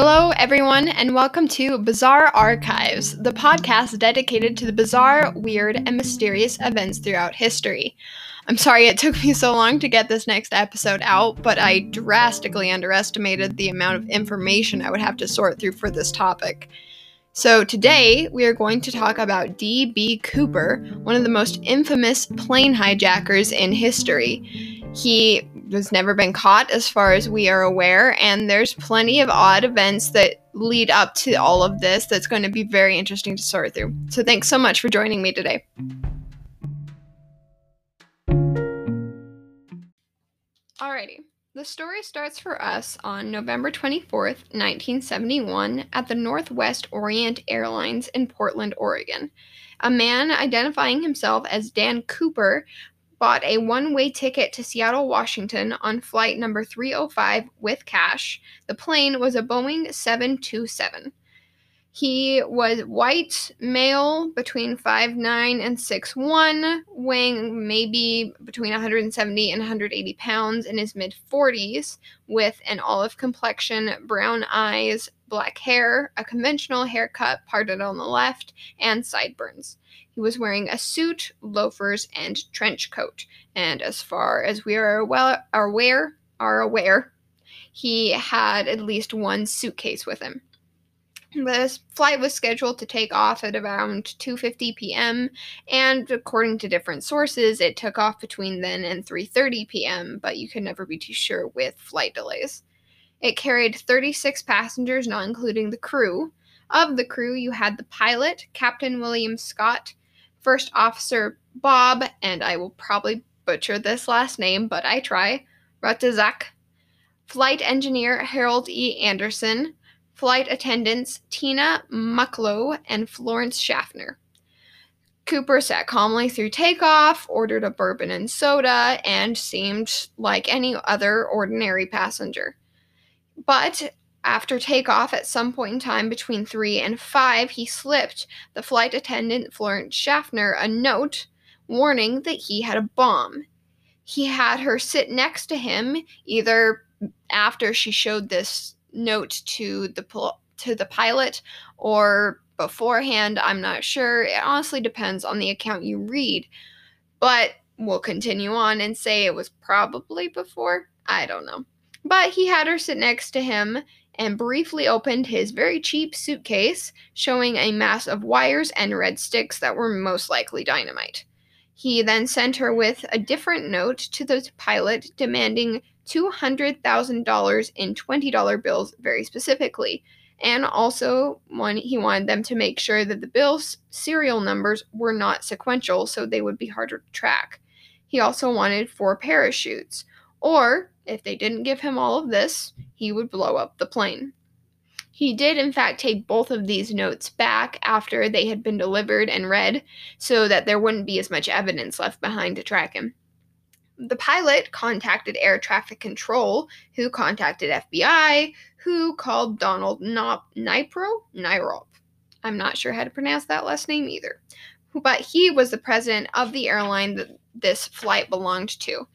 Hello, everyone, and welcome to Bizarre Archives, the podcast dedicated to the bizarre, weird, and mysterious events throughout history. I'm sorry it took me so long to get this next episode out, but I drastically underestimated the amount of information I would have to sort through for this topic. So, today we are going to talk about D.B. Cooper, one of the most infamous plane hijackers in history. He has never been caught, as far as we are aware, and there's plenty of odd events that lead up to all of this that's going to be very interesting to sort through. So, thanks so much for joining me today. Alrighty. The story starts for us on November 24th, 1971, at the Northwest Orient Airlines in Portland, Oregon. A man identifying himself as Dan Cooper bought a one way ticket to Seattle, Washington on flight number 305 with cash. The plane was a Boeing 727. He was white, male, between 5'9 and 6'1, weighing maybe between 170 and 180 pounds in his mid 40s, with an olive complexion, brown eyes, black hair, a conventional haircut parted on the left, and sideburns. He was wearing a suit, loafers, and trench coat. And as far as we are well are aware, are aware, he had at least one suitcase with him. The flight was scheduled to take off at around 2:50 p.m. and according to different sources it took off between then and 3:30 p.m., but you can never be too sure with flight delays. It carried 36 passengers not including the crew. Of the crew, you had the pilot, Captain William Scott, First Officer Bob, and I will probably butcher this last name, but I try, Rutazak, Flight Engineer Harold E. Anderson, flight attendants Tina Mucklow and Florence Schaffner. Cooper sat calmly through takeoff, ordered a bourbon and soda, and seemed like any other ordinary passenger. But after takeoff, at some point in time between 3 and 5, he slipped the flight attendant Florence Schaffner a note warning that he had a bomb. He had her sit next to him, either after she showed this note to the to the pilot or beforehand. I'm not sure. It honestly depends on the account you read. But we'll continue on and say it was probably before. I don't know. But he had her sit next to him and briefly opened his very cheap suitcase, showing a mass of wires and red sticks that were most likely dynamite. He then sent her with a different note to the pilot demanding $200,000 in $20 bills very specifically. And also, one, he wanted them to make sure that the bill's serial numbers were not sequential so they would be harder to track. He also wanted four parachutes. Or, if they didn't give him all of this, he would blow up the plane. He did, in fact, take both of these notes back after they had been delivered and read so that there wouldn't be as much evidence left behind to track him. The pilot contacted air traffic control, who contacted FBI, who called Donald Nop- Nipro? Nyrop. I'm not sure how to pronounce that last name either. But he was the president of the airline that this flight belonged to.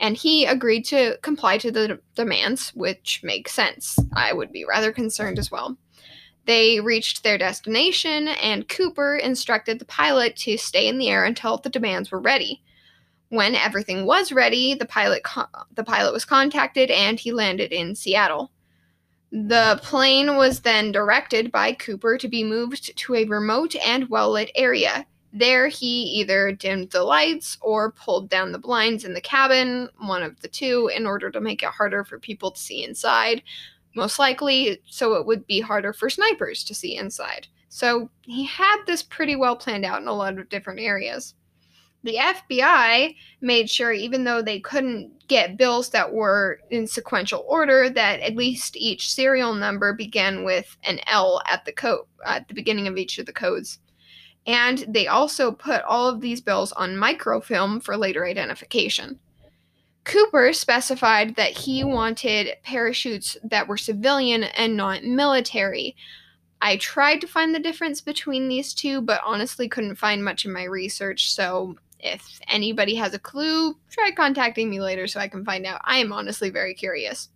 And he agreed to comply to the demands, which makes sense. I would be rather concerned as well. They reached their destination, and Cooper instructed the pilot to stay in the air until the demands were ready. When everything was ready, the pilot the pilot was contacted and he landed in Seattle. The plane was then directed by Cooper to be moved to a remote and well-lit area. There he either dimmed the lights or pulled down the blinds in the cabin, one of the two, in order to make it harder for people to see inside. Most likely, so it would be harder for snipers to see inside. So he had this pretty well planned out in a lot of different areas. The FBI made sure, even though they couldn't get bills that were in sequential order, that at least each serial number began with an L at the code at the beginning of each of the codes. And they also put all of these bills on microfilm for later identification. Cooper specified that he wanted parachutes that were civilian and not military. I tried to find the difference between these two, but honestly couldn't find much in my research, so if anybody has a clue, try contacting me later so I can find out. I am honestly very curious.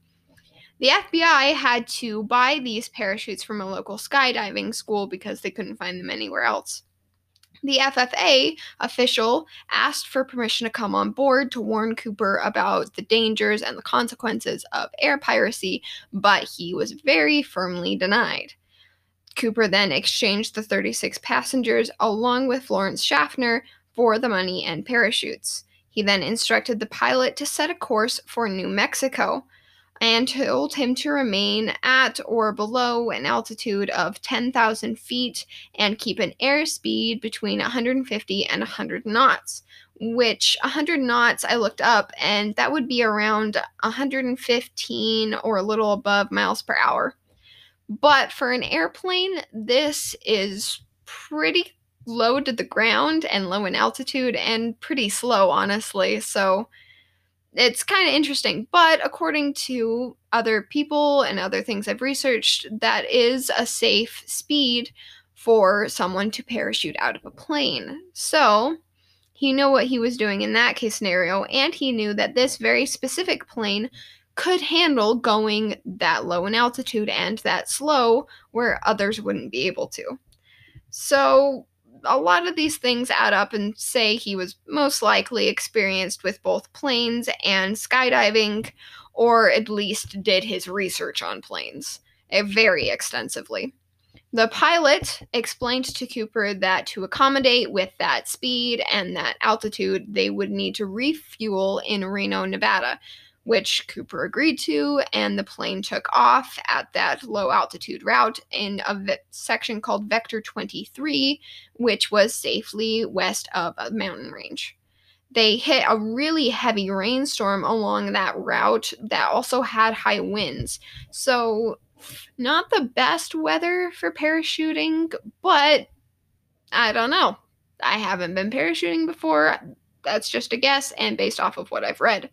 The FBI had to buy these parachutes from a local skydiving school because they couldn't find them anywhere else. The FFA official asked for permission to come on board to warn Cooper about the dangers and the consequences of air piracy, but he was very firmly denied. Cooper then exchanged the 36 passengers along with Florence Schaffner for the money and parachutes. He then instructed the pilot to set a course for New Mexico and told him to remain at or below an altitude of 10,000 feet and keep an airspeed between 150 and 100 knots. Which 100 knots I looked up, and that would be around 115 or a little above miles per hour. But for an airplane, this is pretty low to the ground and low in altitude and pretty slow, honestly. So it's kind of interesting. But according to other people and other things I've researched, that is a safe speed for someone to parachute out of a plane. So he knew what he was doing in that case scenario, and he knew that this very specific plane could handle going that low in altitude and that slow where others wouldn't be able to. So a lot of these things add up and say he was most likely experienced with both planes and skydiving, or at least did his research on planes eh, very extensively. The pilot explained to Cooper that to accommodate with that speed and that altitude, they would need to refuel in Reno, Nevada, which Cooper agreed to, and the plane took off at that low altitude route in a section called Vector 23, which was safely west of a mountain range. They hit a really heavy rainstorm along that route that also had high winds. So, not the best weather for parachuting, but I don't know. I haven't been parachuting before. That's just a guess and based off of what I've read.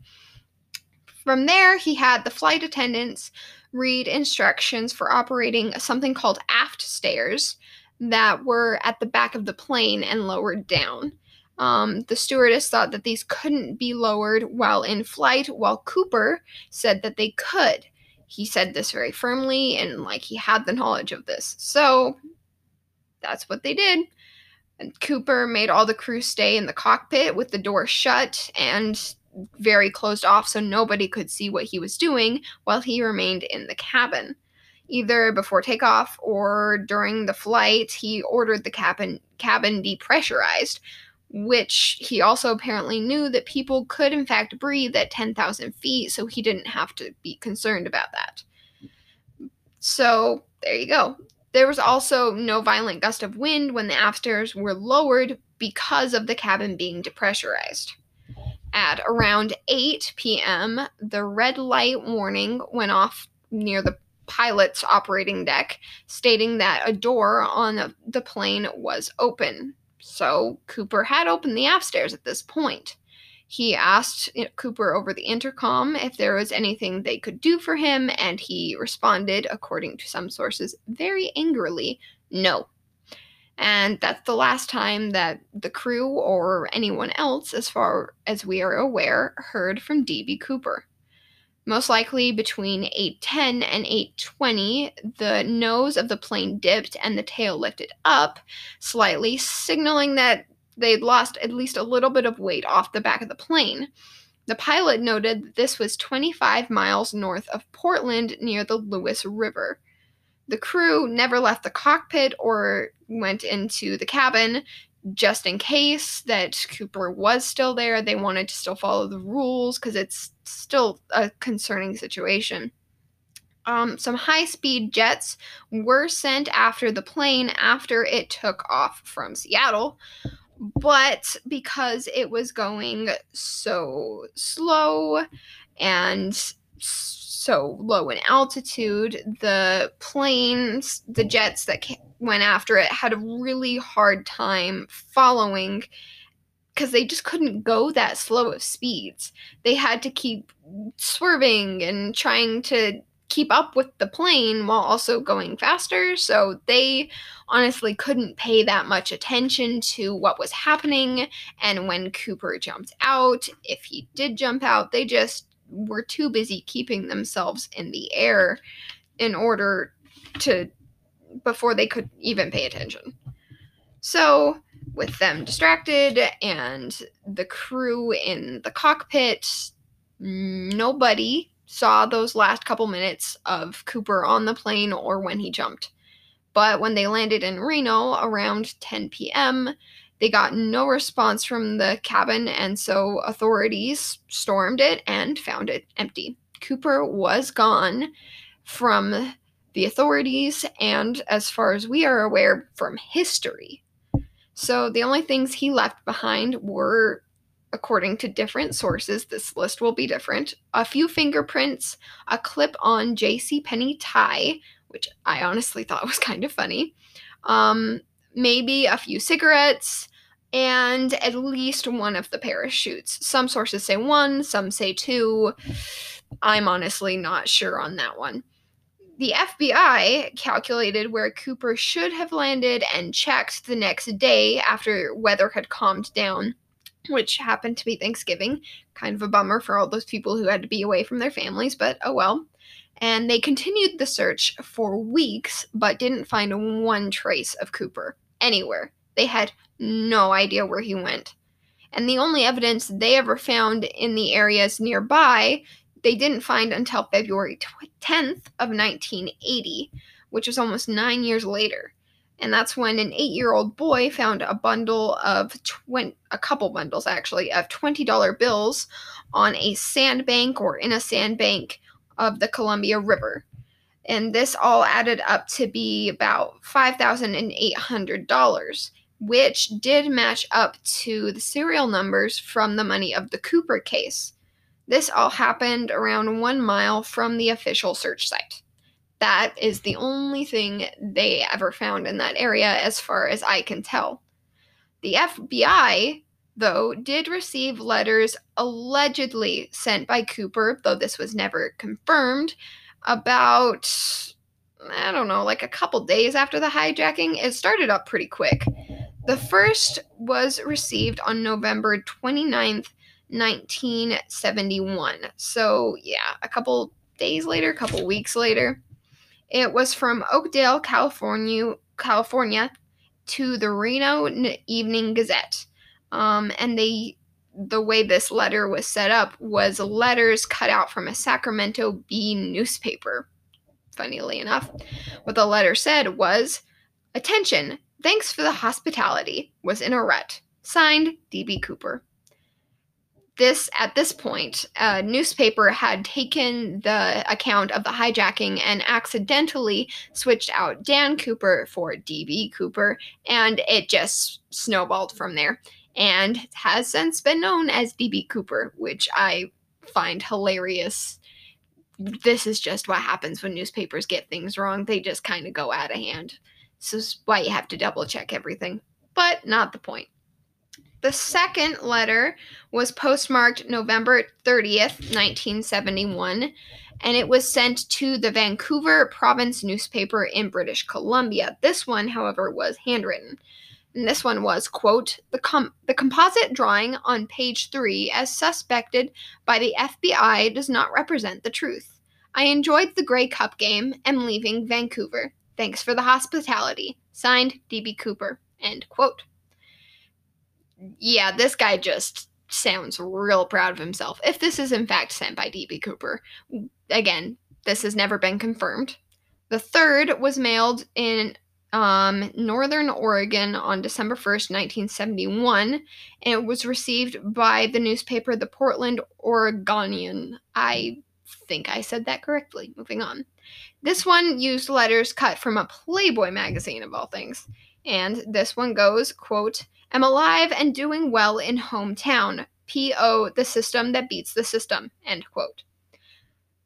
From there, he had the flight attendants read instructions for operating something called aft stairs that were at the back of the plane and lowered down. Um, the stewardess thought that these couldn't be lowered while in flight, while Cooper said that they could. He said this very firmly and like he had the knowledge of this. So that's what they did. And Cooper made all the crew stay in the cockpit with the door shut and very closed off so nobody could see what he was doing while he remained in the cabin. Either before takeoff or during the flight, he ordered the cabin cabin depressurized, which he also apparently knew that people could in fact breathe at 10,000 feet, so he didn't have to be concerned about that. So there you go. There was also no violent gust of wind when the aft stairs were lowered because of the cabin being depressurized. At around 8 p.m., the red light warning went off near the pilot's operating deck, stating that a door on the plane was open. So Cooper had opened the aft stairs at this point. He asked Cooper over the intercom if there was anything they could do for him, and he responded, according to some sources, very angrily, no. And that's the last time that the crew or anyone else, as far as we are aware, heard from D.B. Cooper. Most likely between 8:10 and 8:20, the nose of the plane dipped and the tail lifted up slightly, signaling that they'd lost at least a little bit of weight off the back of the plane. The pilot noted that this was 25 miles north of Portland near the Lewis River. The crew never left the cockpit or went into the cabin just in case that Cooper was still there. They wanted to still follow the rules because it's still a concerning situation. Um, some high speed jets were sent after the plane after it took off from Seattle, but because it was going so slow and so low in altitude, the planes, the jets that went after it had a really hard time following because they just couldn't go that slow of speeds. They had to keep swerving and trying to keep up with the plane while also going faster. So they honestly couldn't pay that much attention to what was happening. And when Cooper jumped out, if he did jump out, they just were too busy keeping themselves in the air in order to before they could even pay attention. So, with them distracted and the crew in the cockpit, nobody saw those last couple minutes of Cooper on the plane or when he jumped. But when they landed in Reno around 10 p.m., they got no response from the cabin, and so authorities stormed it and found it empty. Cooper was gone from the authorities and, as far as we are aware, from history. So the only things he left behind were, according to different sources, this list will be different, a few fingerprints, a clip on J.C. Penney tie, which I honestly thought was kind of funny, um, maybe a few cigarettes, and at least one of the parachutes. Some sources say one, some say two. I'm honestly not sure on that one. The FBI calculated where Cooper should have landed and checked the next day after weather had calmed down, which happened to be Thanksgiving. Kind of a bummer for all those people who had to be away from their families, but oh well. And they continued the search for weeks, but didn't find one trace of Cooper anywhere. They had no idea where he went. And the only evidence they ever found in the areas nearby they didn't find until February 10th of 1980, which was almost nine years later. And that's when an eight-year-old boy found a bundle of 20, a couple bundles actually, of $20 bills on a sandbank or in a sandbank of the Columbia River. And this all added up to be about $5,800, which did match up to the serial numbers from the money of the Cooper case. This all happened around one mile from the official search site. That is the only thing they ever found in that area, as far as I can tell. The FBI, though, did receive letters allegedly sent by Cooper, though this was never confirmed, about, I don't know, like a couple days after the hijacking. It started up pretty quick. The first was received on November 29th, 1971. So, yeah, a couple days later, a couple weeks later. It was from Oakdale, California, California to the Reno Evening Gazette. Um, and they the way this letter was set up was letters cut out from a Sacramento Bee newspaper. Funnily enough, what the letter said was, "Attention, thanks for the hospitality." Was in a rut. Signed, DB Cooper this at this point, a newspaper had taken the account of the hijacking and accidentally switched out Dan Cooper for DB Cooper, and it just snowballed from there. And has since been known as DB Cooper, which I find hilarious. This is just what happens when newspapers get things wrong. They just kind of go out of hand. This is why you have to double check everything. But not the point. The second letter was postmarked November 30th, 1971, and it was sent to the Vancouver Province newspaper in British Columbia. This one, however, was handwritten. And this one was, quote, the, com- the composite drawing on page 3 as suspected by the FBI does not represent the truth. I enjoyed the Grey Cup game and leaving Vancouver. Thanks for the hospitality. Signed, DB Cooper. End quote yeah, this guy just sounds real proud of himself. If this is in fact sent by DB Cooper, again, this has never been confirmed. The third was mailed in um, Northern Oregon on December 1st, 1971, and it was received by the newspaper The Portland Oregonian. I think I said that correctly. Moving on. This one used letters cut from a Playboy magazine, of all things. And this one goes, quote, am alive and doing well in hometown. P.O. the system that beats the system. End quote.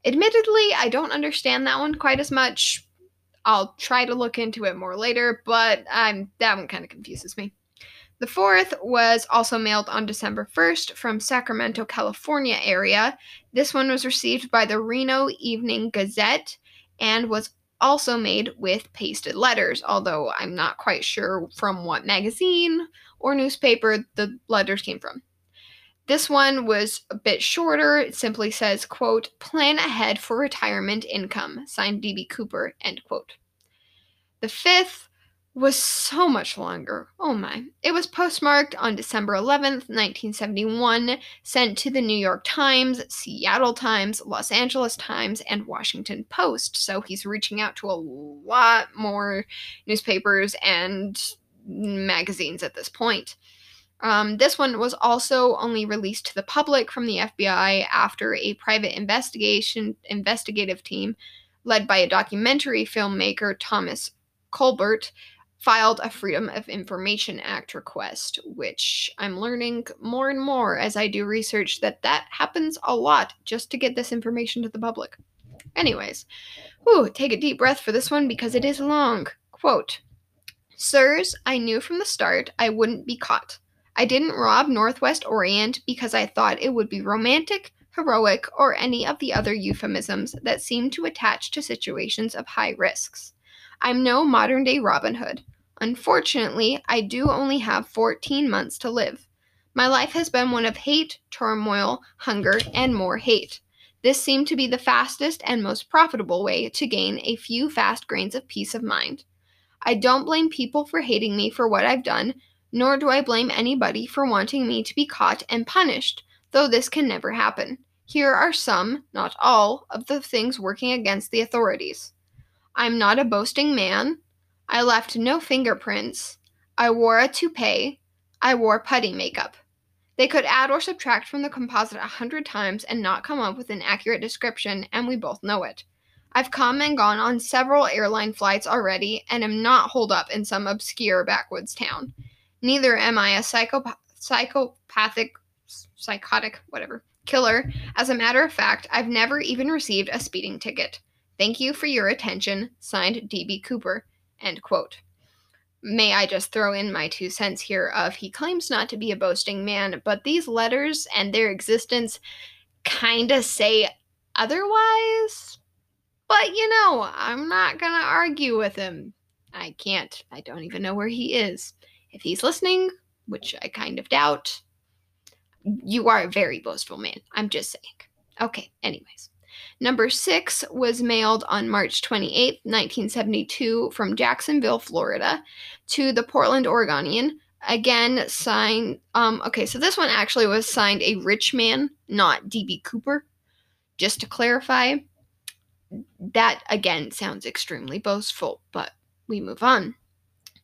Admittedly, I don't understand that one quite as much. I'll try to look into it more later, but I'm that one kind of confuses me. The fourth was also mailed on December 1st from Sacramento, California area. This one was received by the Reno Evening Gazette and was also made with pasted letters, although I'm not quite sure from what magazine or newspaper the letters came from. This one was a bit shorter. It simply says, quote, plan ahead for retirement income, signed DB Cooper, end quote. The fifth was so much longer. Oh my. It was postmarked on December 11th, 1971, sent to the New York Times, Seattle Times, Los Angeles Times, and Washington Post. So he's reaching out to a lot more newspapers and magazines at this point. Um, this one was also only released to the public from the FBI after a private investigation investigative team led by a documentary filmmaker Thomas Colbert filed a Freedom of Information Act request, which I'm learning more and more as I do research that that happens a lot just to get this information to the public. Anyways, whew, take a deep breath for this one because it is long. Quote, Sirs, I knew from the start I wouldn't be caught. I didn't rob Northwest Orient because I thought it would be romantic, heroic, or any of the other euphemisms that seem to attach to situations of high risks. I'm no modern day Robin Hood. Unfortunately, I do only have 14 months to live. My life has been one of hate, turmoil, hunger, and more hate. This seemed to be the fastest and most profitable way to gain a few fast grains of peace of mind. I don't blame people for hating me for what I've done, nor do I blame anybody for wanting me to be caught and punished, though this can never happen. Here are some, not all, of the things working against the authorities. I'm not a boasting man. I left no fingerprints. I wore a toupee. I wore putty makeup. They could add or subtract from the composite a hundred times and not come up with an accurate description, and we both know it. I've come and gone on several airline flights already and am not holed up in some obscure backwoods town. Neither am I a psychopath, psychopathic, psychotic, whatever, killer. As a matter of fact, I've never even received a speeding ticket. Thank you for your attention. Signed DB Cooper. End quote. May I just throw in my two cents here of he claims not to be a boasting man, but these letters and their existence kind of say otherwise. But you know, I'm not gonna argue with him. I can't. I don't even know where he is. If he's listening, which I kind of doubt, you are a very boastful man. I'm just saying. Okay, anyways. Number six was mailed on March 28, 1972, from Jacksonville, Florida, to the Portland Oregonian. Again, signed. Um, okay, so this one actually was signed a rich man, not D.B. Cooper. Just to clarify, that again sounds extremely boastful, but we move on.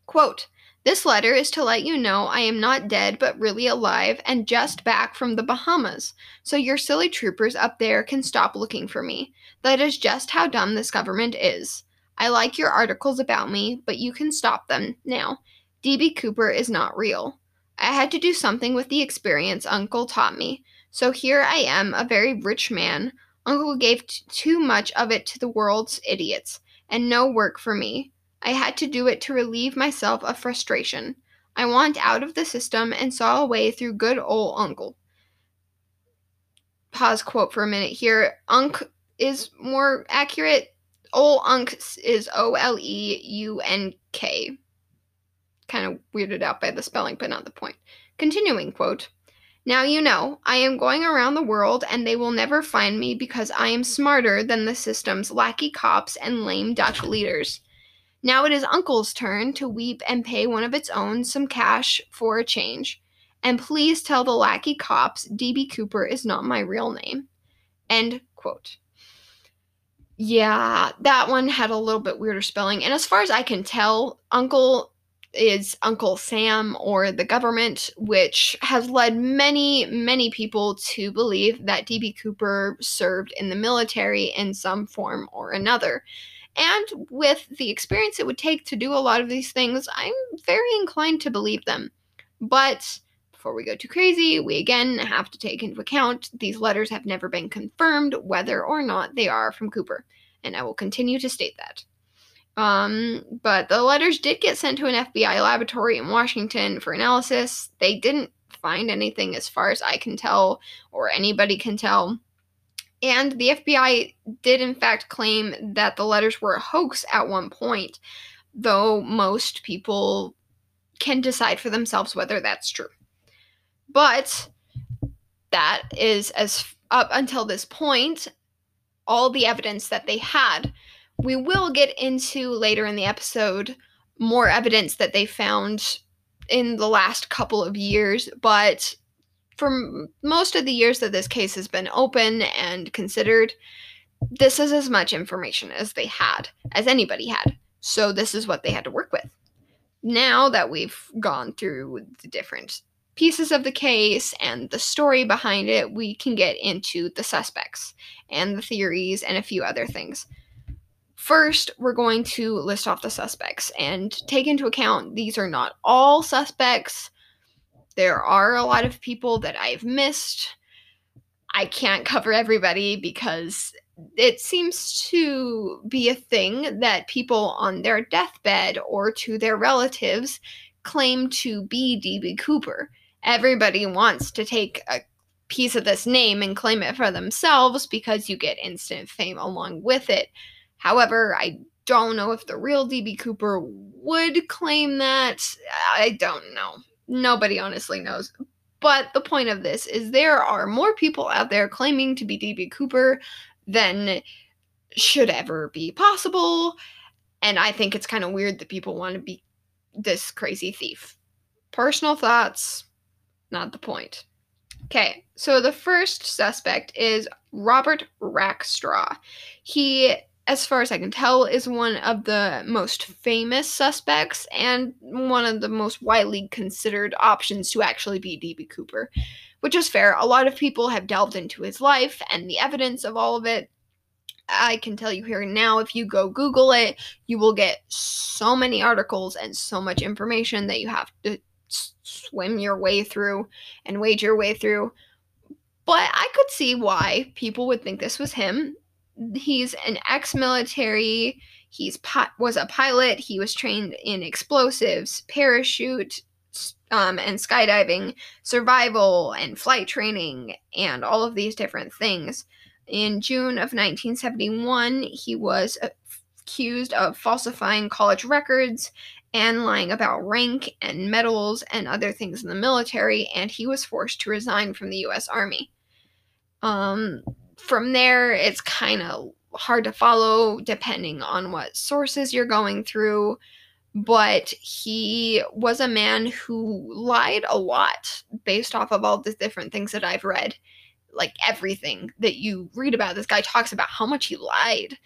Quote this letter is to let you know I am not dead but really alive and just back from the Bahamas, so your silly troopers up there can stop looking for me. That is just how dumb this government is. I like your articles about me, but you can stop them now. D.B. Cooper is not real. I had to do something with the experience Uncle taught me, so here I am, a very rich man. Uncle gave t- too much of it to the world's idiots, and no work for me. I had to do it to relieve myself of frustration. I want out of the system and saw a way through good old Uncle. Pause quote for a minute here. Unc is more accurate. Ol Unk is O L E U N K. Kind of weirded out by the spelling, but not the point. Continuing quote. Now you know, I am going around the world and they will never find me because I am smarter than the system's lackey cops and lame duck leaders. Now it is Uncle's turn to weep and pay one of its own some cash for a change. And please tell the lackey cops DB Cooper is not my real name. End quote. Yeah, that one had a little bit weirder spelling. And as far as I can tell, Uncle is Uncle Sam or the government, which has led many, many people to believe that DB Cooper served in the military in some form or another. And with the experience it would take to do a lot of these things, I'm very inclined to believe them. But before we go too crazy, we again have to take into account these letters have never been confirmed whether or not they are from Cooper. And I will continue to state that. Um, but the letters did get sent to an FBI laboratory in Washington for analysis. They didn't find anything as far as I can tell, or anybody can tell. And the FBI did, in fact, claim that the letters were a hoax at one point, though most people can decide for themselves whether that's true. But that is as up until this point all the evidence that they had. We will get into later in the episode more evidence that they found in the last couple of years, but for most of the years that this case has been open and considered, this is as much information as they had, as anybody had. So this is what they had to work with. Now that we've gone through the different pieces of the case and the story behind it, we can get into the suspects and the theories and a few other things. First, we're going to list off the suspects and take into account these are not all suspects. There are a lot of people that I've missed. I can't cover everybody because it seems to be a thing that people on their deathbed or to their relatives claim to be DB Cooper everybody wants to take a piece of this name and claim it for themselves because you get instant fame along with it. However, I don't know if the real DB Cooper would claim that. I don't know. Nobody honestly knows. But the point of this is there are more people out there claiming to be DB Cooper than should ever be possible. And I think it's kind of weird that people want to be this crazy thief. Personal thoughts not the point. Okay, so the first suspect is Robert Rackstraw. He, as far as I can tell, is one of the most famous suspects and one of the most widely considered options to actually be DB Cooper, which is fair. A lot of people have delved into his life and the evidence of all of it. I can tell you here now, if you go Google it, you will get so many articles and so much information that you have to swim your way through and wade your way through. But I could see why people would think this was him. He's an ex-military. He's pi- was a pilot. He was trained in explosives, parachute, um, and skydiving, survival, and flight training, and all of these different things. In June of 1971, he was accused of falsifying college records and lying about rank and medals and other things in the military, and he was forced to resign from the US Army. Um, from there, it's kind of hard to follow depending on what sources you're going through, but he was a man who lied a lot based off of all the different things that I've read. Like everything that you read about, this guy talks about how much he lied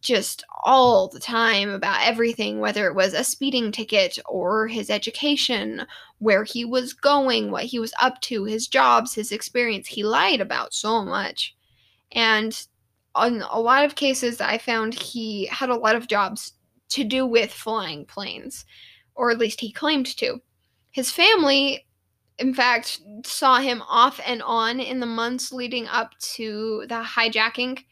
just all the time about everything, whether it was a speeding ticket or his education, where he was going, what he was up to, his jobs, his experience. He lied about so much. And on a lot of cases, I found he had a lot of jobs to do with flying planes, or at least he claimed to. His family, in fact, saw him off and on in the months leading up to the hijacking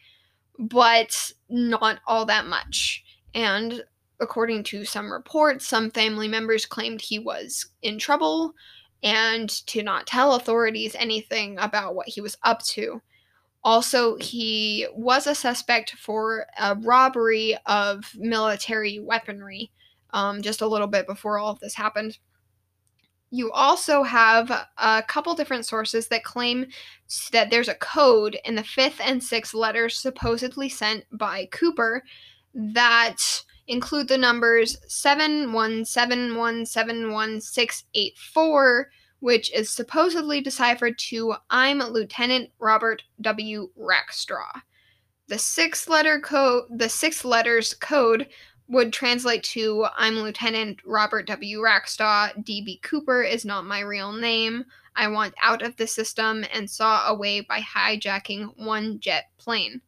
but not all that much. And according to some reports, some family members claimed he was in trouble and to not tell authorities anything about what he was up to. Also, he was a suspect for a robbery of military weaponry um, just a little bit before all of this happened. You also have a couple different sources that claim that there's a code in the fifth and sixth letters supposedly sent by Cooper that include the numbers 717171684, which is supposedly deciphered to I'm Lieutenant Robert W. Rackstraw. The six letter code the six letters code would translate to I'm Lieutenant Robert W. Rackstraw. DB Cooper is not my real name. I want out of the system and saw a way by hijacking one jet plane.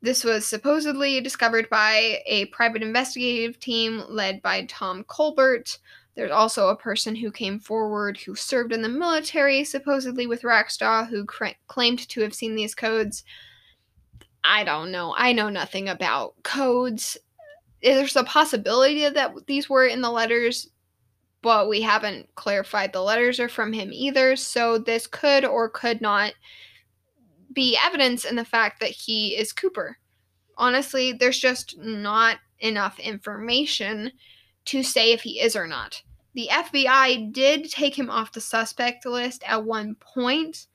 This was supposedly discovered by a private investigative team led by Tom Colbert. There's also a person who came forward who served in the military, supposedly with Rackstraw, who cr- claimed to have seen these codes. I don't know. I know nothing about codes there's a possibility that these were in the letters, but we haven't clarified the letters are from him either. So this could or could not be evidence in the fact that he is Cooper. Honestly, there's just not enough information to say if he is or not. The FBI did take him off the suspect list at one point,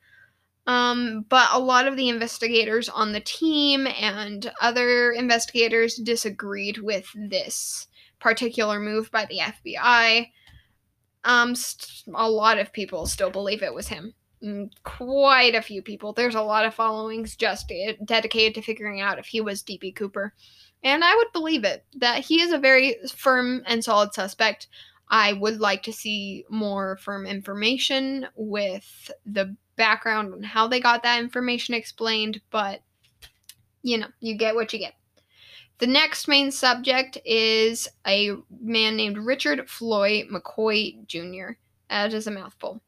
um, but a lot of the investigators on the team and other investigators disagreed with this particular move by the FBI. Um, st- a lot of people still believe it was him. Mm, quite a few people. There's a lot of followings just dedicated to figuring out if he was DB Cooper. And I would believe it that he is a very firm and solid suspect. I would like to see more firm information with the background on how they got that information explained, but you know, you get what you get. The next main subject is a man named Richard Floyd McCoy Jr. That is a mouthful.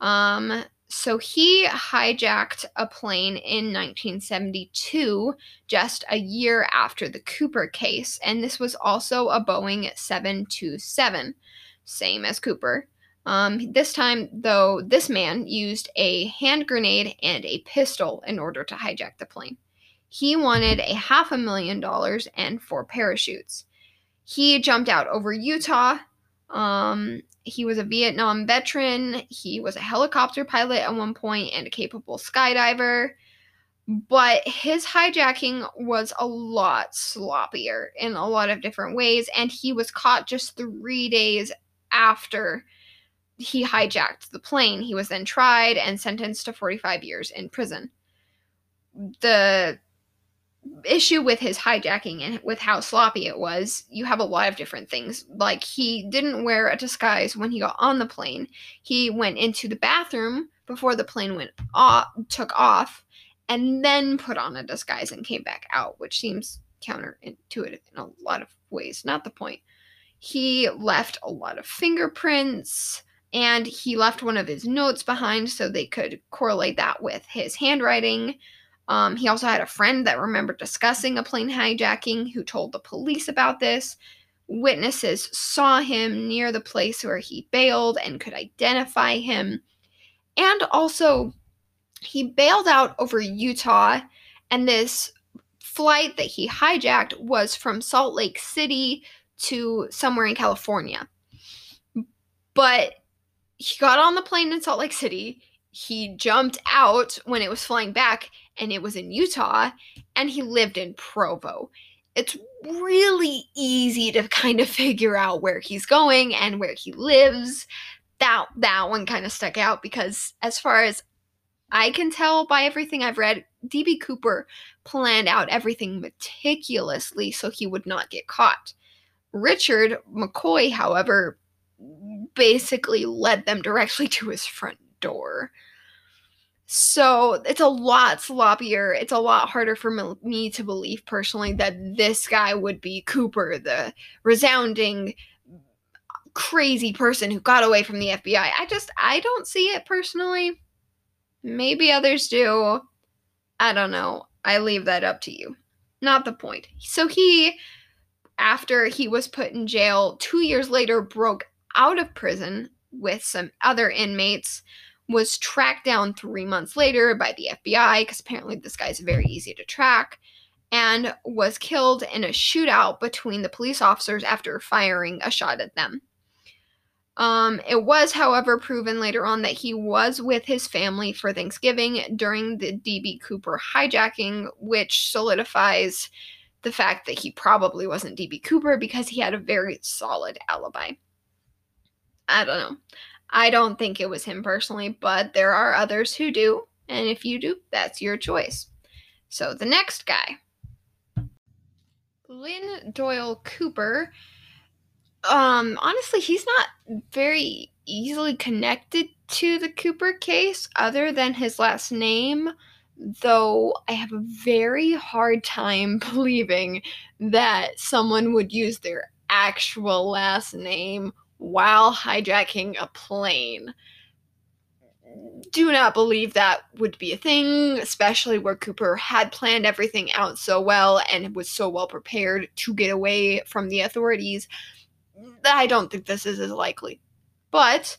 Um, so he hijacked a plane in 1972, just a year after the Cooper case, and this was also a Boeing 727, same as Cooper. Um, this time, though, this man used a hand grenade and a pistol in order to hijack the plane. He wanted a half a million dollars and four parachutes. He jumped out over Utah. Um, he was a Vietnam veteran. He was a helicopter pilot at one point and a capable skydiver. But his hijacking was a lot sloppier in a lot of different ways, and he was caught just three days after he hijacked the plane. He was then tried and sentenced to 45 years in prison. The issue with his hijacking and with how sloppy it was, you have a lot of different things. Like he didn't wear a disguise when he got on the plane. He went into the bathroom before the plane went off, took off, and then put on a disguise and came back out, which seems counterintuitive in a lot of ways. Not the point. He left a lot of fingerprints and he left one of his notes behind so they could correlate that with his handwriting. Um, he also had a friend that remembered discussing a plane hijacking who told the police about this. Witnesses saw him near the place where he bailed and could identify him. And also, he bailed out over Utah, and this flight that he hijacked was from Salt Lake City to somewhere in California. But he got on the plane in Salt Lake City. He jumped out when it was flying back and it was in Utah, and he lived in Provo. It's really easy to kind of figure out where he's going and where he lives. That that one kind of stuck out because as far as I can tell by everything I've read, DB Cooper planned out everything meticulously so he would not get caught. Richard McCoy, however, basically led them directly to his front door. So it's a lot sloppier. It's a lot harder for me to believe personally that this guy would be Cooper, the resounding crazy person who got away from the FBI. I just I don't see it personally. Maybe others do. I don't know. I leave that up to you. Not the point. So he after he was put in jail 2 years later broke out of prison with some other inmates was tracked down three months later by the FBI because apparently this guy's very easy to track and was killed in a shootout between the police officers after firing a shot at them. Um, it was, however, proven later on that he was with his family for Thanksgiving during the DB Cooper hijacking, which solidifies the fact that he probably wasn't DB Cooper because he had a very solid alibi. I don't know. I don't think it was him personally, but there are others who do. And if you do, that's your choice. So the next guy, Lynn Doyle Cooper. Um, honestly, he's not very easily connected to the Cooper case other than his last name, though I have a very hard time believing that someone would use their actual last name while hijacking a plane. Do not believe that would be a thing, especially where Cooper had planned everything out so well and was so well prepared to get away from the authorities. That I don't think this is as likely. But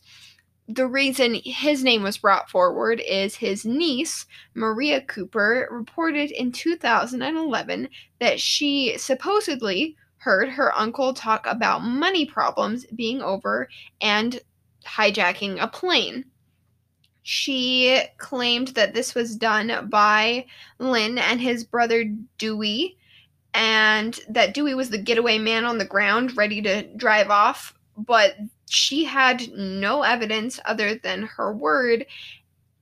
the reason his name was brought forward is his niece, Maria Cooper, reported in 2011 that she supposedly heard her uncle talk about money problems being over and hijacking a plane. She claimed that this was done by Lynn and his brother Dewey, and that Dewey was the getaway man on the ground ready to drive off, but she had no evidence other than her word.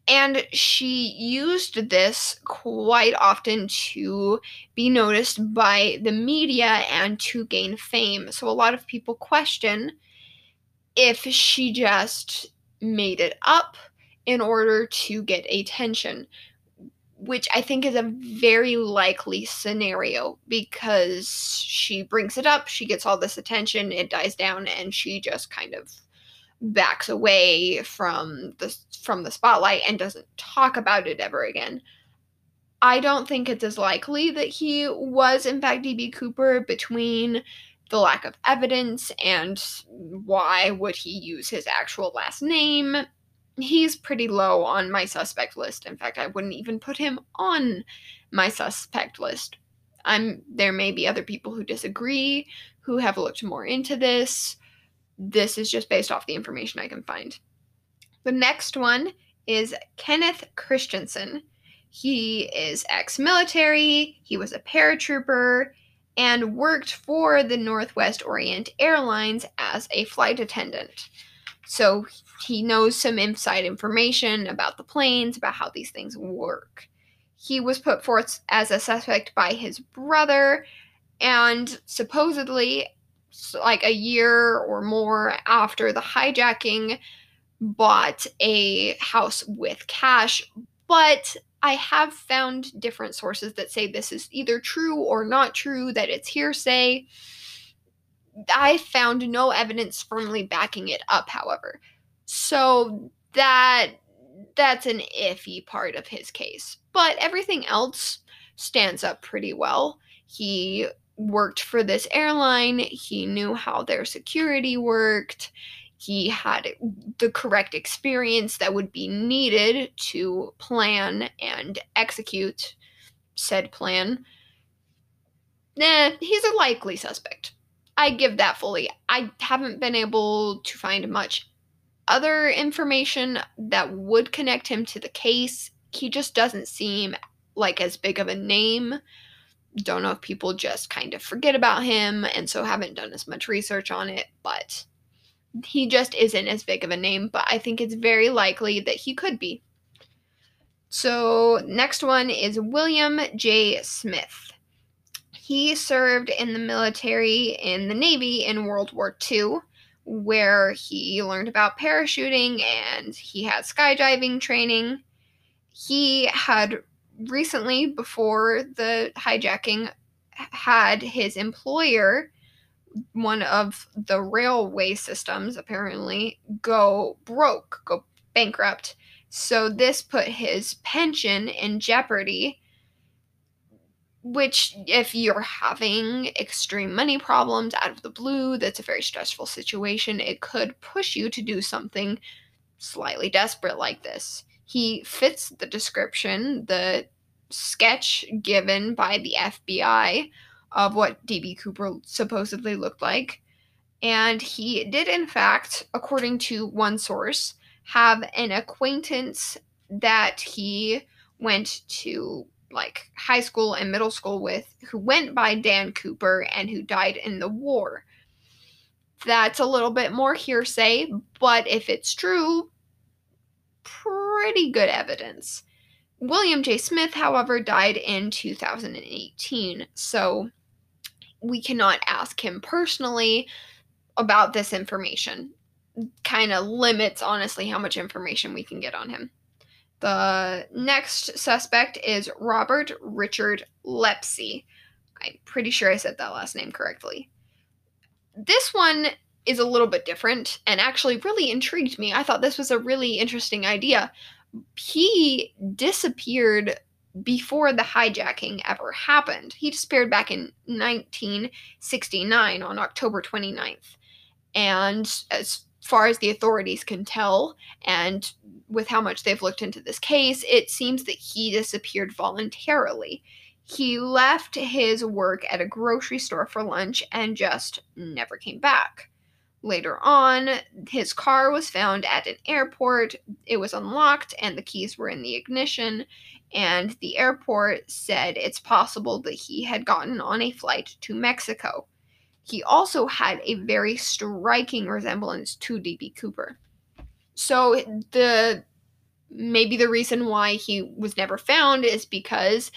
And she used this quite often to be noticed by the media and to gain fame. So a lot of people question if she just made it up in order to get attention, which I think is a very likely scenario because she brings it up, she gets all this attention, it dies down, and she just kind of backs away from the from the spotlight and doesn't talk about it ever again. I don't think it's as likely that he was in fact DB Cooper between the lack of evidence and why would he use his actual last name he's pretty low on my suspect list. In fact, I wouldn't even put him on my suspect list. I'm there may be other people who disagree, who have looked more into this. This is just based off the information I can find. The next one is Kenneth Christiansen. He is ex-military, he was a paratrooper and worked for the Northwest Orient Airlines as a flight attendant. So he knows some inside information about the planes, about how these things work. He was put forth as a suspect by his brother, and supposedly, like a year or more after the hijacking, bought a house with cash. But I have found different sources that say this is either true or not true, that it's hearsay. I found no evidence firmly backing it up, however. So that that's an iffy part of his case. But everything else stands up pretty well. He worked for this airline, he knew how their security worked. He had the correct experience that would be needed to plan and execute said plan. Nah, he's a likely suspect. I give that fully. I haven't been able to find much other information that would connect him to the case. He just doesn't seem like as big of a name. Don't know if people just kind of forget about him and so haven't done as much research on it, but he just isn't as big of a name, but I think it's very likely that he could be. So, next one is William J. Smith. He served in the military in the Navy in World War II, where he learned about parachuting and he had skydiving training. He had recently, before the hijacking, had his employer, one of the railway systems apparently, go broke, go bankrupt. So this put his pension in jeopardy which if you're having extreme money problems out of the blue that's a very stressful situation it could push you to do something slightly desperate like this he fits the description the sketch given by the FBI of what DB Cooper supposedly looked like and he did in fact according to one source have an acquaintance that he went to like high school and middle school with who went by Dan Cooper and who died in the war. That's a little bit more hearsay, but if it's true, pretty good evidence. William J. Smith, however, died in 2018, so we cannot ask him personally about this information. Kind of limits, honestly, how much information we can get on him. The next suspect is Robert Richard Lepsy. I'm pretty sure I said that last name correctly. This one is a little bit different and actually really intrigued me. I thought this was a really interesting idea. He disappeared before the hijacking ever happened. He disappeared back in 1969 on October 29th. And as far as the authorities can tell, and with how much they've looked into this case, it seems that he disappeared voluntarily. He left his work at a grocery store for lunch and just never came back. Later on, his car was found at an airport. It was unlocked and the keys were in the ignition. And the airport said it's possible that he had gotten on a flight to Mexico. He also had a very striking resemblance to DB Cooper. So the maybe the reason why he was never found is because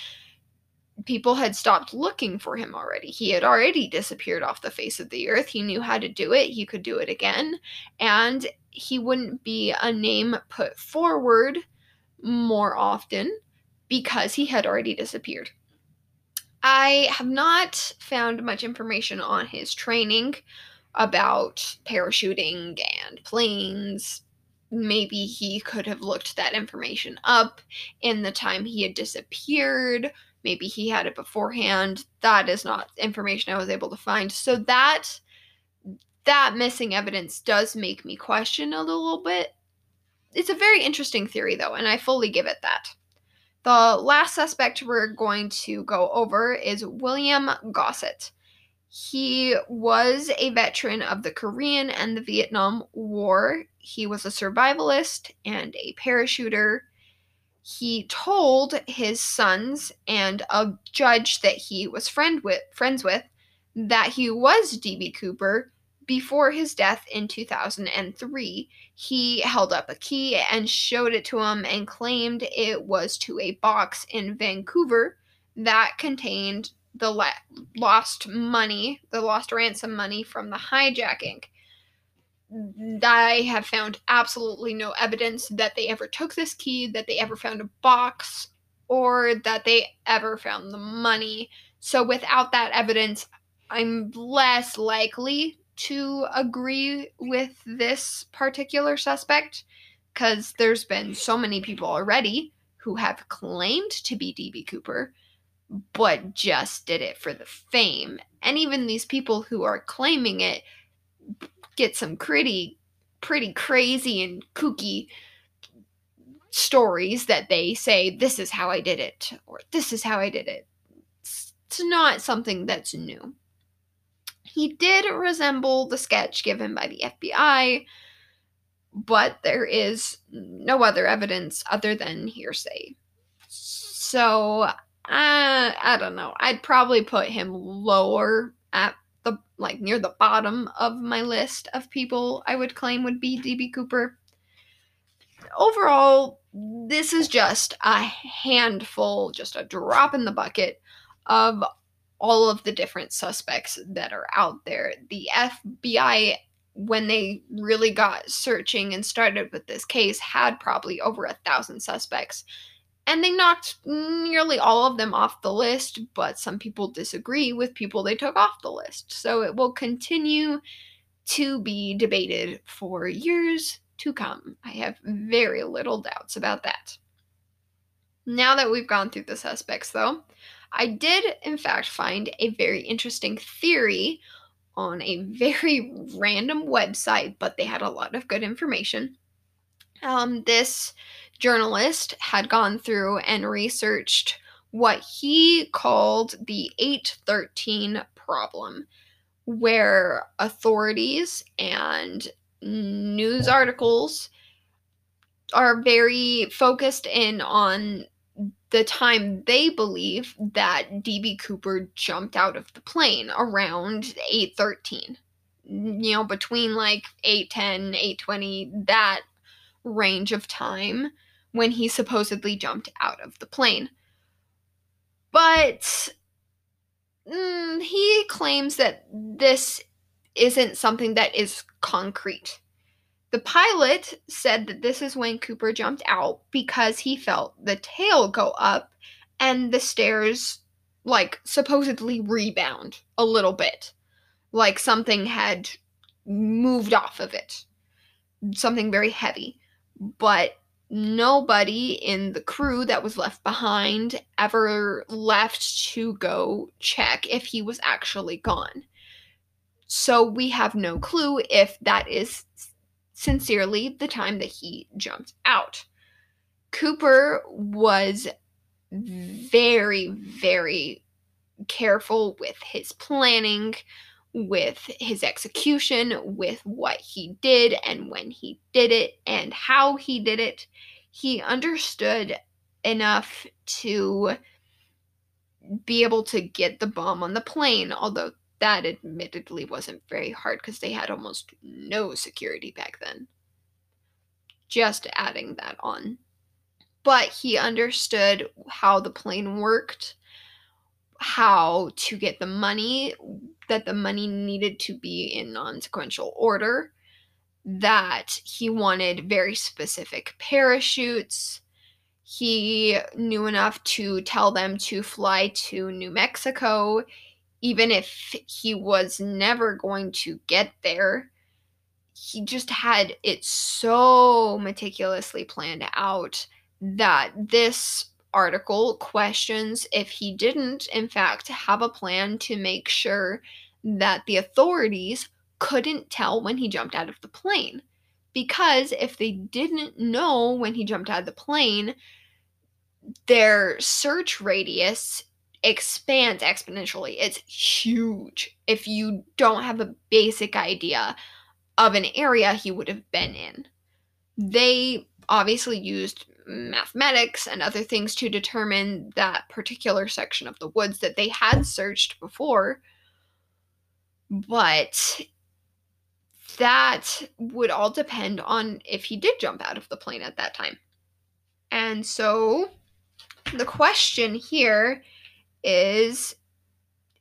people had stopped looking for him already. He had already disappeared off the face of the earth. He knew how to do it. He could do it again. And he wouldn't be a name put forward more often because he had already disappeared. I have not found much information on his training about parachuting and planes. Maybe he could have looked that information up in the time he had disappeared maybe he had it beforehand. That is not information I was able to find. So that that missing evidence does make me question a little bit. It's a very interesting theory though, and I fully give it that. The last suspect we're going to go over is William Gossett. He was a veteran of the Korean and the Vietnam War. He was a survivalist and a parachuter he told his sons and a judge that he was friend with friends with that he was DB Cooper before his death in 2003. He held up a key and showed it to him and claimed it was to a box in Vancouver that contained the la- lost money, the lost ransom money from the hijacking. I have found absolutely no evidence that they ever took this key, that they ever found a box, or that they ever found the money. So without that evidence, I'm less likely to agree with this particular suspect because there's been so many people already who have claimed to be DB Cooper but just did it for the fame. And even these people who are claiming it get some pretty pretty crazy and kooky stories that they say this is how I did it or this is how I did it. It's, not something that's new. He did resemble the sketch given by the FBI, but there is no other evidence other than hearsay. So, uh, I don't know. I'd probably put him lower at the like near the bottom of my list of people I would claim would be DB Cooper. Overall, this is just a handful, just a drop in the bucket of all of the different suspects that are out there. The FBI when they really got searching and started with this case had probably over a thousand suspects and they knocked nearly all of them off the list, but some people disagree with people they took off the list. So it will continue to be debated for years to come. I have very little doubts about that. Now that we've gone through the suspects, though, I did in fact find a very interesting theory on a very random website, but they had a lot of good information. Um, this journalist had gone through and researched what he called the 813 problem, where authorities and news articles are very focused in on the time they believe that DB Cooper jumped out of the plane around 813. You know, between like 810, 820, that range of time when he supposedly jumped out of the plane. But mm, he claims that this isn't something that is concrete. The pilot said that this is when Cooper jumped out because he felt the tail go up and the stairs, like, supposedly rebound a little bit. Like something had moved off of it. Something very heavy. But nobody in the crew that was left behind ever left to go check if he was actually gone. So we have no clue if that is sincerely the time that he jumped out. Cooper was very, very careful with his planning, with his execution, with what he did and when he did it and how he did it. He understood enough to be able to get the bomb on the plane, although that admittedly wasn't very hard because they had almost no security back then. Just adding that on. But he understood how the plane worked, how to get the money, that the money needed to be in non sequential order, that he wanted very specific parachutes. He knew enough to tell them to fly to New Mexico even if he was never going to get there, he just had it so meticulously planned out that this article questions if he didn't, in fact, have a plan to make sure that the authorities couldn't tell when he jumped out of the plane. Because if they didn't know when he jumped out of the plane, their search radius expands exponentially. It's huge if you don't have a basic idea of an area he would have been in. They obviously used mathematics and other things to determine that particular section of the woods that they had searched before. But that would all depend on if he did jump out of the plane at that time. And so the question here is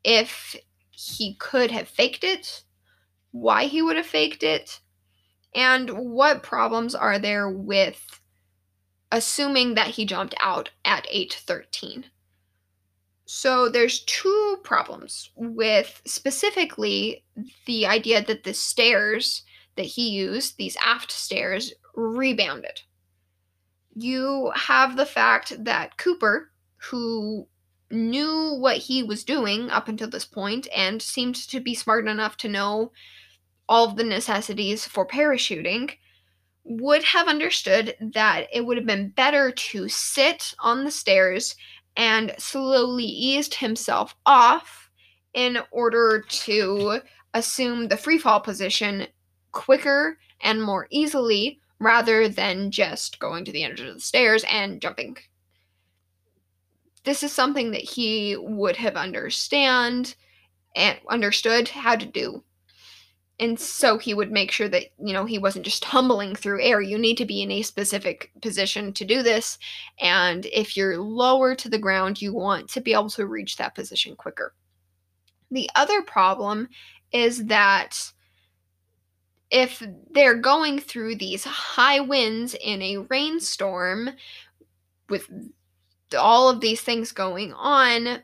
if he could have faked it, why he would have faked it, and what problems are there with assuming that he jumped out at 813. So there's two problems with specifically the idea that the stairs that he used, these aft stairs, rebounded. You have the fact that Cooper, who knew what he was doing up until this point and seemed to be smart enough to know all of the necessities for parachuting would have understood that it would have been better to sit on the stairs and slowly eased himself off in order to assume the free fall position quicker and more easily rather than just going to the end of the stairs and jumping this is something that he would have understand and understood how to do. And so he would make sure that you know he wasn't just tumbling through air. You need to be in a specific position to do this. And if you're lower to the ground you want to be able to reach that position quicker. The other problem is that if they're going through these high winds in a rainstorm with all of these things going on,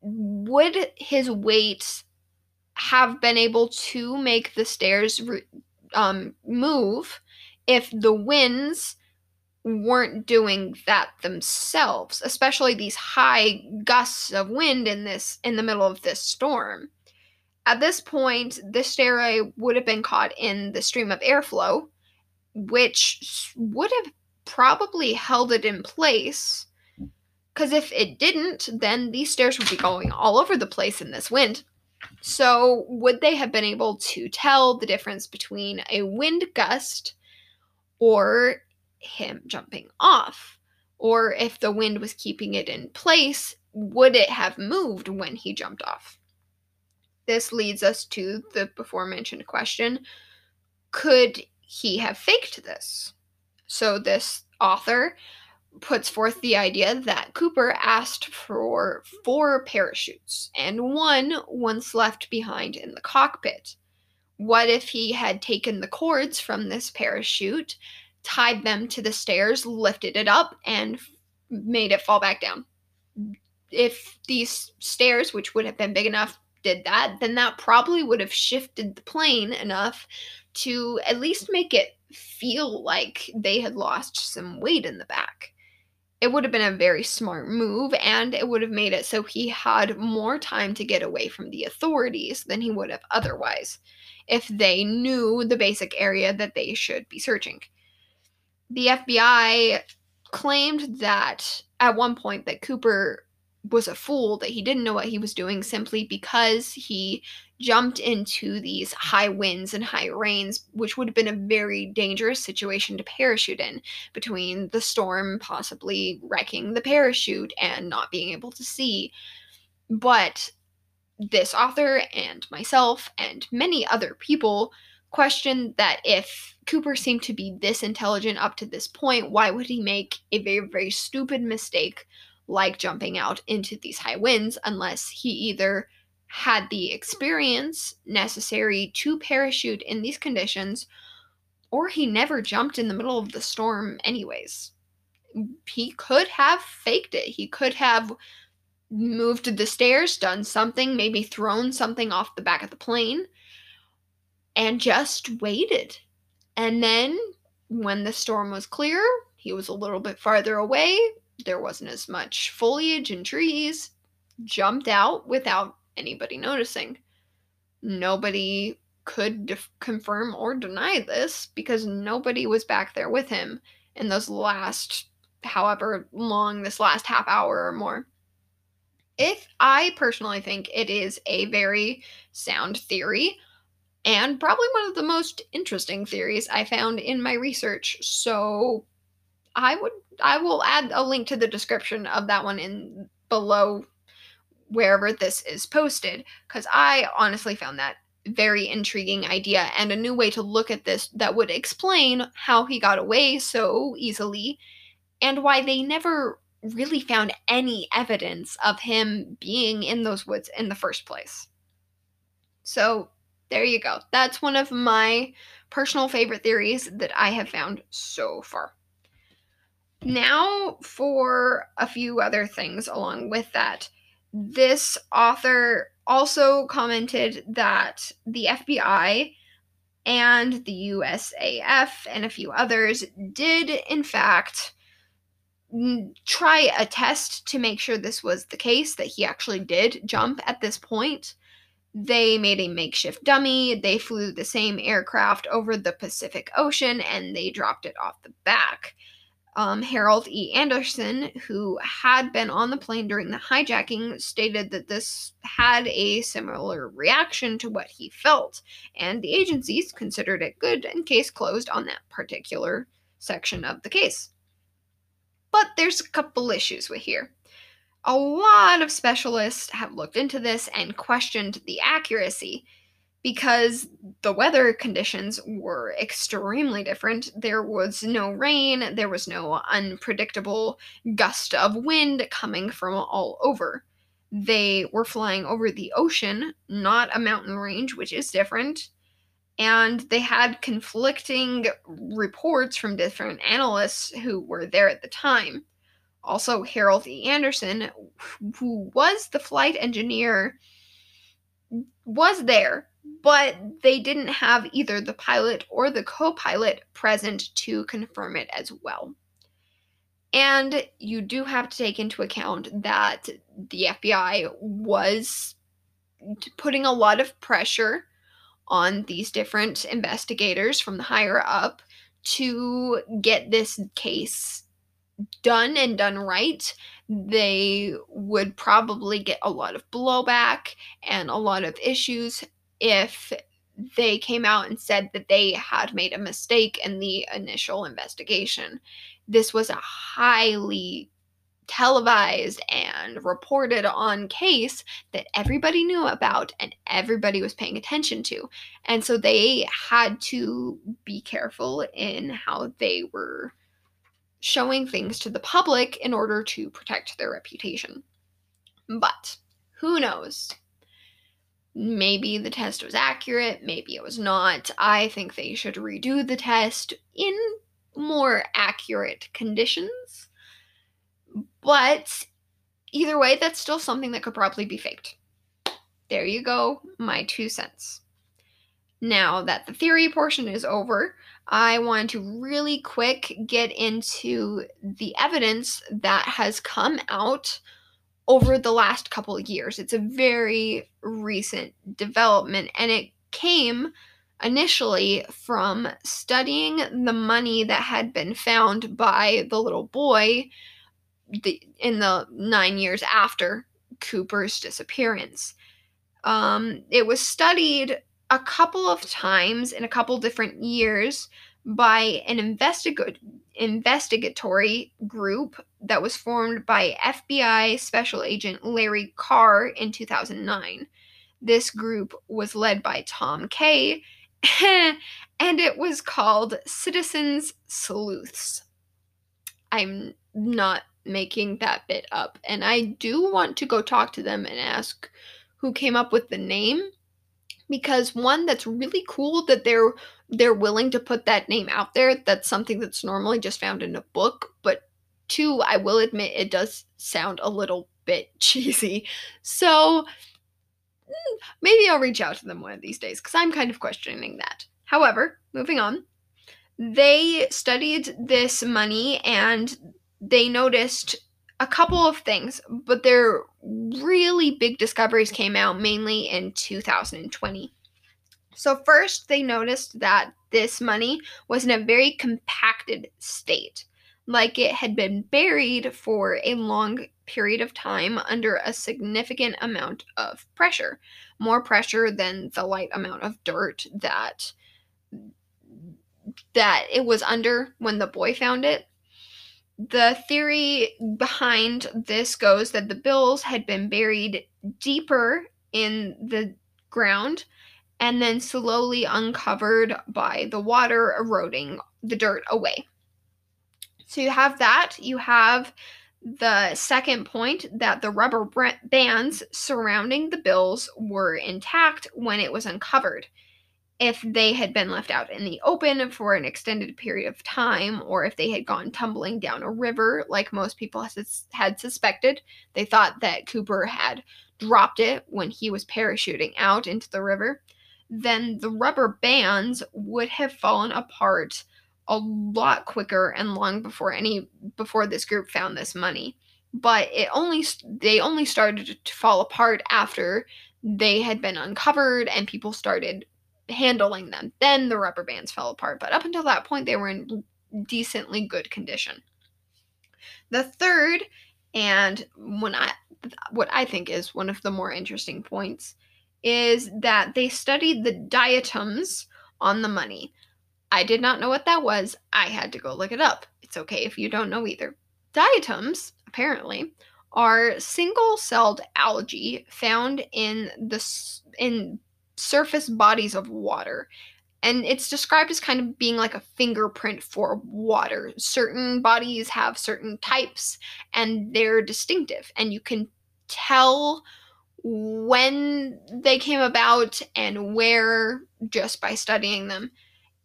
would his weight have been able to make the stairs um, move if the winds weren't doing that themselves especially these high gusts of wind in this in the middle of this storm? At this point the stairway would have been caught in the stream of airflow which would have probably held it in place because if it didn't, then these stairs would be going all over the place in this wind. So, would they have been able to tell the difference between a wind gust or him jumping off? Or if the wind was keeping it in place, would it have moved when he jumped off? This leads us to the before mentioned question could he have faked this? So, this author puts forth the idea that Cooper asked for four parachutes and one once left behind in the cockpit. What if he had taken the cords from this parachute, tied them to the stairs, lifted it up, and made it fall back down? If these stairs, which would have been big enough, did that, then that probably would have shifted the plane enough to at least make it feel like they had lost some weight in the back it would have been a very smart move and it would have made it so he had more time to get away from the authorities than he would have otherwise if they knew the basic area that they should be searching. The FBI claimed that at one point that Cooper was a fool, that he didn't know what he was doing simply because he jumped into these high winds and high rains, which would have been a very dangerous situation to parachute in, between the storm possibly wrecking the parachute and not being able to see. But this author and myself and many other people questioned that if Cooper seemed to be this intelligent up to this point, why would he make a very, very stupid mistake like jumping out into these high winds unless he either had the experience necessary to parachute in these conditions or he never jumped in the middle of the storm, anyways. He could have faked it. He could have moved the stairs, done something, maybe thrown something off the back of the plane, and just waited. And then when the storm was clear, he was a little bit farther away, there wasn't as much foliage and trees, jumped out without anybody noticing. Nobody could def- confirm or deny this because nobody was back there with him in those last, however long, this last half hour or more. If I personally think it is a very sound theory and probably one of the most interesting theories I found in my research. So I would I will add a link to the description of that one in below wherever this is posted cuz I honestly found that very intriguing idea and a new way to look at this that would explain how he got away so easily and why they never really found any evidence of him being in those woods in the first place. So, there you go. That's one of my personal favorite theories that I have found so far. Now, for a few other things along with that. This author also commented that the FBI and the USAF and a few others did, in fact, try a test to make sure this was the case, that he actually did jump at this point. They made a makeshift dummy, they flew the same aircraft over the Pacific Ocean, and they dropped it off the back. Um, Harold E. Anderson, who had been on the plane during the hijacking, stated that this had a similar reaction to what he felt, and the agencies considered it good and case closed on that particular section of the case. But there's a couple issues with here. A lot of specialists have looked into this and questioned the accuracy because the weather conditions were extremely different. There was no rain, there was no unpredictable gust of wind coming from all over. They were flying over the ocean, not a mountain range, which is different and they had conflicting reports from different analysts who were there at the time. Also, Harold E. Anderson, who was the flight engineer, was there, but they didn't have either the pilot or the co pilot present to confirm it as well. And you do have to take into account that the FBI was putting a lot of pressure on these different investigators from the higher up to get this case done and done right, they would probably get a lot of blowback and a lot of issues if they came out and said that they had made a mistake in the initial investigation. This was a highly televised and reported on case that everybody knew about and everybody was paying attention to. And so they had to be careful in how they were showing things to the public in order to protect their reputation. But who knows? Maybe the test was accurate, maybe it was not. I think they should redo the test in more accurate conditions but either way, that's still something that could probably be faked. There you go, my two cents. Now that the theory portion is over, I want to really quick get into the evidence that has come out over the last couple of years. It's a very recent development and it came initially from studying the money that had been found by the little boy the, in the nine years after Cooper's disappearance. Um, it was studied a couple of times in a couple different years by an investig- investigatory group that was formed by FBI Special Agent Larry Carr in 2009. This group was led by Tom Kaye, and it was called Citizens Sleuths. I'm not making that bit up, and I do want to go talk to them and ask who came up with the name because one that's really cool that they're they're willing to put that name out there that's something that's normally just found in a book but two i will admit it does sound a little bit cheesy so hmm, maybe i'll reach out to them one of these days because i'm kind of questioning that however moving on they studied this money and they noticed a couple of things, but their really big discoveries came out mainly in 2020. So, first, they noticed that this money was in a very compacted state, like it had been buried for a long period of time under a significant amount of pressure, more pressure than the light amount of dirt that that it was under when the boy found it. The theory behind this goes that the bills had been buried deeper in the ground and then slowly uncovered by the water eroding the dirt away. So you have that. You have the second point that the rubber bands surrounding the bills were intact when it was uncovered if they had been left out in the open for an extended period of time, or if they had gone tumbling down a river, like most people had suspected. They thought that Cooper had dropped it when he was parachuting out into the river. Then the rubber bands would have fallen apart a lot quicker and long before any before this group found this money. But it only they only started to fall apart after they had been uncovered and people started handling them. Then the rubber bands fell apart, but up until that point, they were in decently good condition. The third, and when I, what I think is one of the more interesting points, is that they studied the diatoms on the money. I did not know what that was. I had to go look it up. It's okay if you don't know either. Diatoms, apparently, are single-celled algae found in the in surface bodies of water. And it's described as kind of being like a fingerprint for water. Certain bodies have certain types and they're distinctive, and you can tell when they came about and where just by studying them.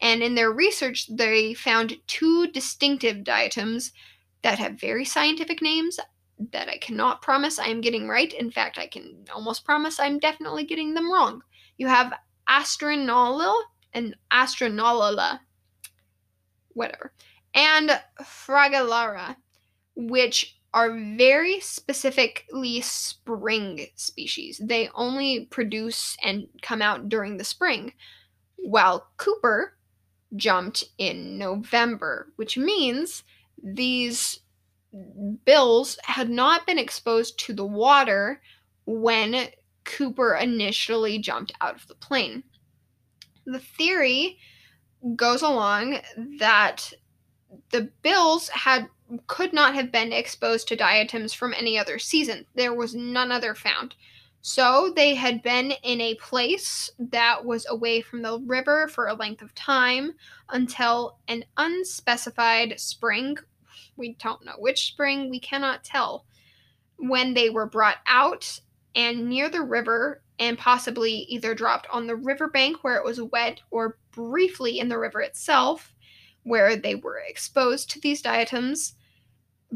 And in their research, they found two distinctive diatoms that have very scientific names that I cannot promise I am getting right. In fact, I can almost promise I'm definitely getting them wrong. You have Astronola and Astronolola, whatever, and Fragilaria, which are very specifically spring species. They only produce and come out during the spring, while Cooper jumped in November, which means these bills had not been exposed to the water when Cooper initially jumped out of the plane. The theory goes along that the Bills had could not have been exposed to diatoms from any other season. There was none other found. So they had been in a place that was away from the river for a length of time until an unspecified spring. We don't know which spring, we cannot tell. When they were brought out and near the river and possibly either dropped on the riverbank where it was wet or briefly in the river itself where they were exposed to these diatoms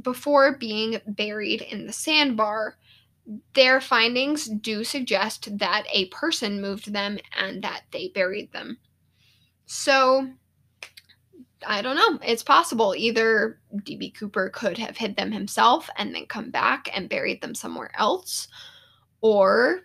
before being buried in the sandbar. Their findings do suggest that a person moved them and that they buried them. So, I don't know. It's possible either DB Cooper could have hid them himself and then come back and buried them somewhere else, or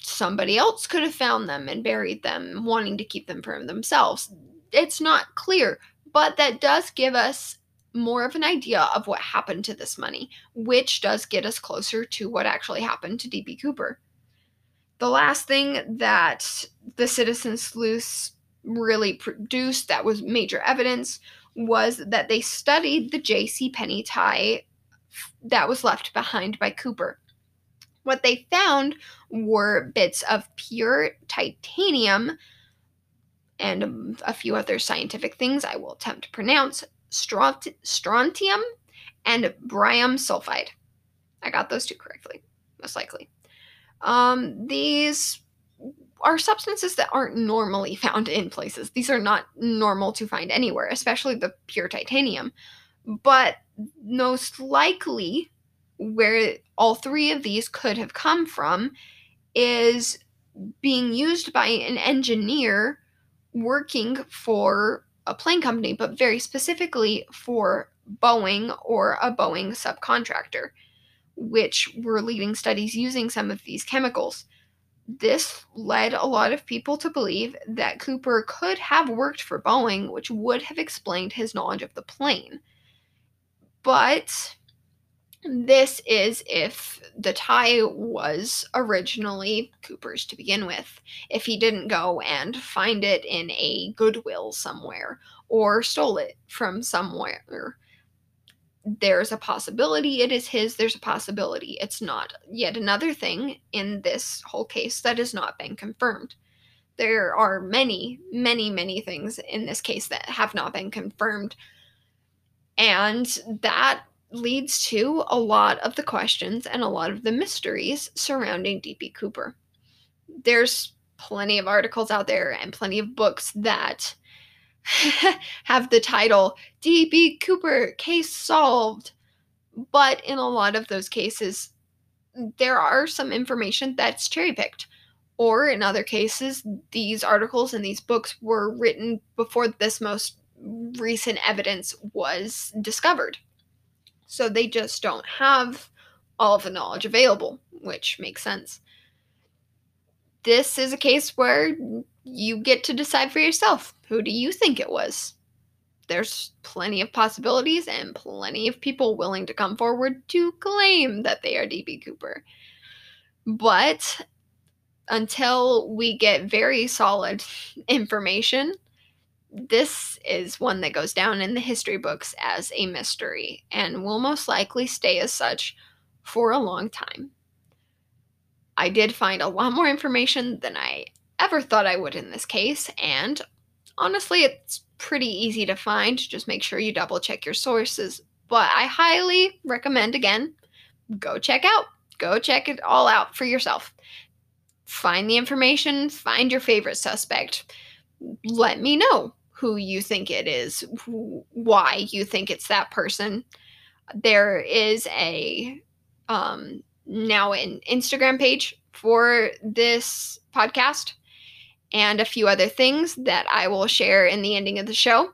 somebody else could have found them and buried them, wanting to keep them for themselves. It's not clear, but that does give us more of an idea of what happened to this money, which does get us closer to what actually happened to D.B. Cooper. The last thing that the citizen sleuths really produced that was major evidence was that they studied the J.C. Penney tie that was left behind by Cooper. What they found were bits of pure titanium and a few other scientific things I will attempt to pronounce strontium and barium sulfide. I got those two correctly, most likely. Um, these are substances that aren't normally found in places. These are not normal to find anywhere, especially the pure titanium. But most likely, where all three of these could have come from is being used by an engineer working for a plane company, but very specifically for Boeing or a Boeing subcontractor, which were leading studies using some of these chemicals. This led a lot of people to believe that Cooper could have worked for Boeing, which would have explained his knowledge of the plane. But this is if the tie was originally Cooper's to begin with. If he didn't go and find it in a Goodwill somewhere or stole it from somewhere. There's a possibility it is his, there's a possibility it's not. Yet another thing in this whole case that has not been confirmed. There are many, many, many things in this case that have not been confirmed. And that leads to a lot of the questions and a lot of the mysteries surrounding D.B. Cooper. There's plenty of articles out there and plenty of books that have the title D.B. Cooper Case Solved. But in a lot of those cases, there are some information that's cherry picked. Or in other cases, these articles and these books were written before this most recent evidence was discovered. So they just don't have all the knowledge available, which makes sense. This is a case where you get to decide for yourself who do you think it was? There's plenty of possibilities and plenty of people willing to come forward to claim that they are DB Cooper. But until we get very solid information, this is one that goes down in the history books as a mystery and will most likely stay as such for a long time. I did find a lot more information than I ever thought I would in this case, and honestly, it's pretty easy to find. Just make sure you double check your sources. But I highly recommend, again, go check out. Go check it all out for yourself. Find the information, find your favorite suspect. Let me know who you think it is, why you think it's that person. There is a um, now an Instagram page for this podcast and a few other things that I will share in the ending of the show.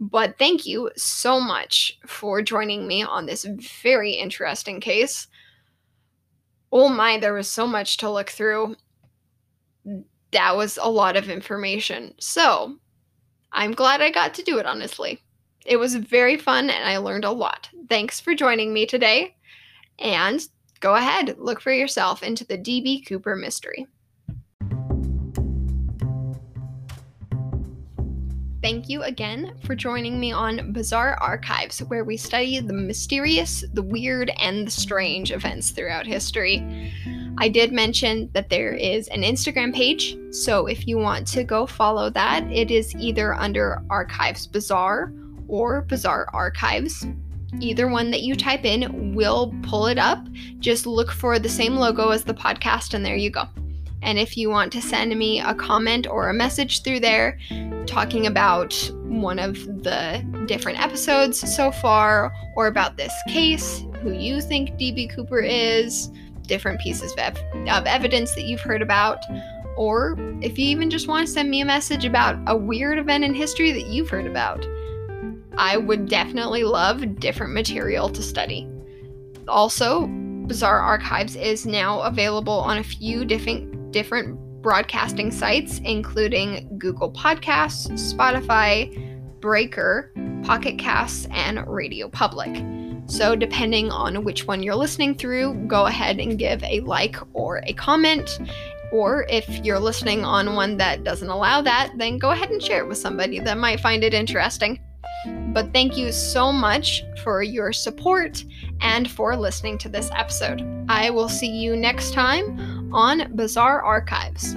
But thank you so much for joining me on this very interesting case. Oh my, there was so much to look through. That was a lot of information. So, I'm glad I got to do it, honestly. It was very fun and I learned a lot. Thanks for joining me today. And go ahead, look for yourself into the DB Cooper mystery. Thank you again for joining me on Bizarre Archives, where we study the mysterious, the weird, and the strange events throughout history. I did mention that there is an Instagram page, so if you want to go follow that, it is either under Archives Bizarre or Bizarre Archives. Either one that you type in will pull it up. Just look for the same logo as the podcast, and there you go. And if you want to send me a comment or a message through there talking about one of the different episodes so far, or about this case, who you think DB Cooper is, different pieces of, ev- of evidence that you've heard about, or if you even just want to send me a message about a weird event in history that you've heard about. I would definitely love different material to study. Also, Bizarre Archives is now available on a few different different broadcasting sites, including Google Podcasts, Spotify, Breaker, Pocket Casts, and Radio Public. So, depending on which one you're listening through, go ahead and give a like or a comment. Or if you're listening on one that doesn't allow that, then go ahead and share it with somebody that might find it interesting. But thank you so much for your support and for listening to this episode. I will see you next time on Bizarre Archives.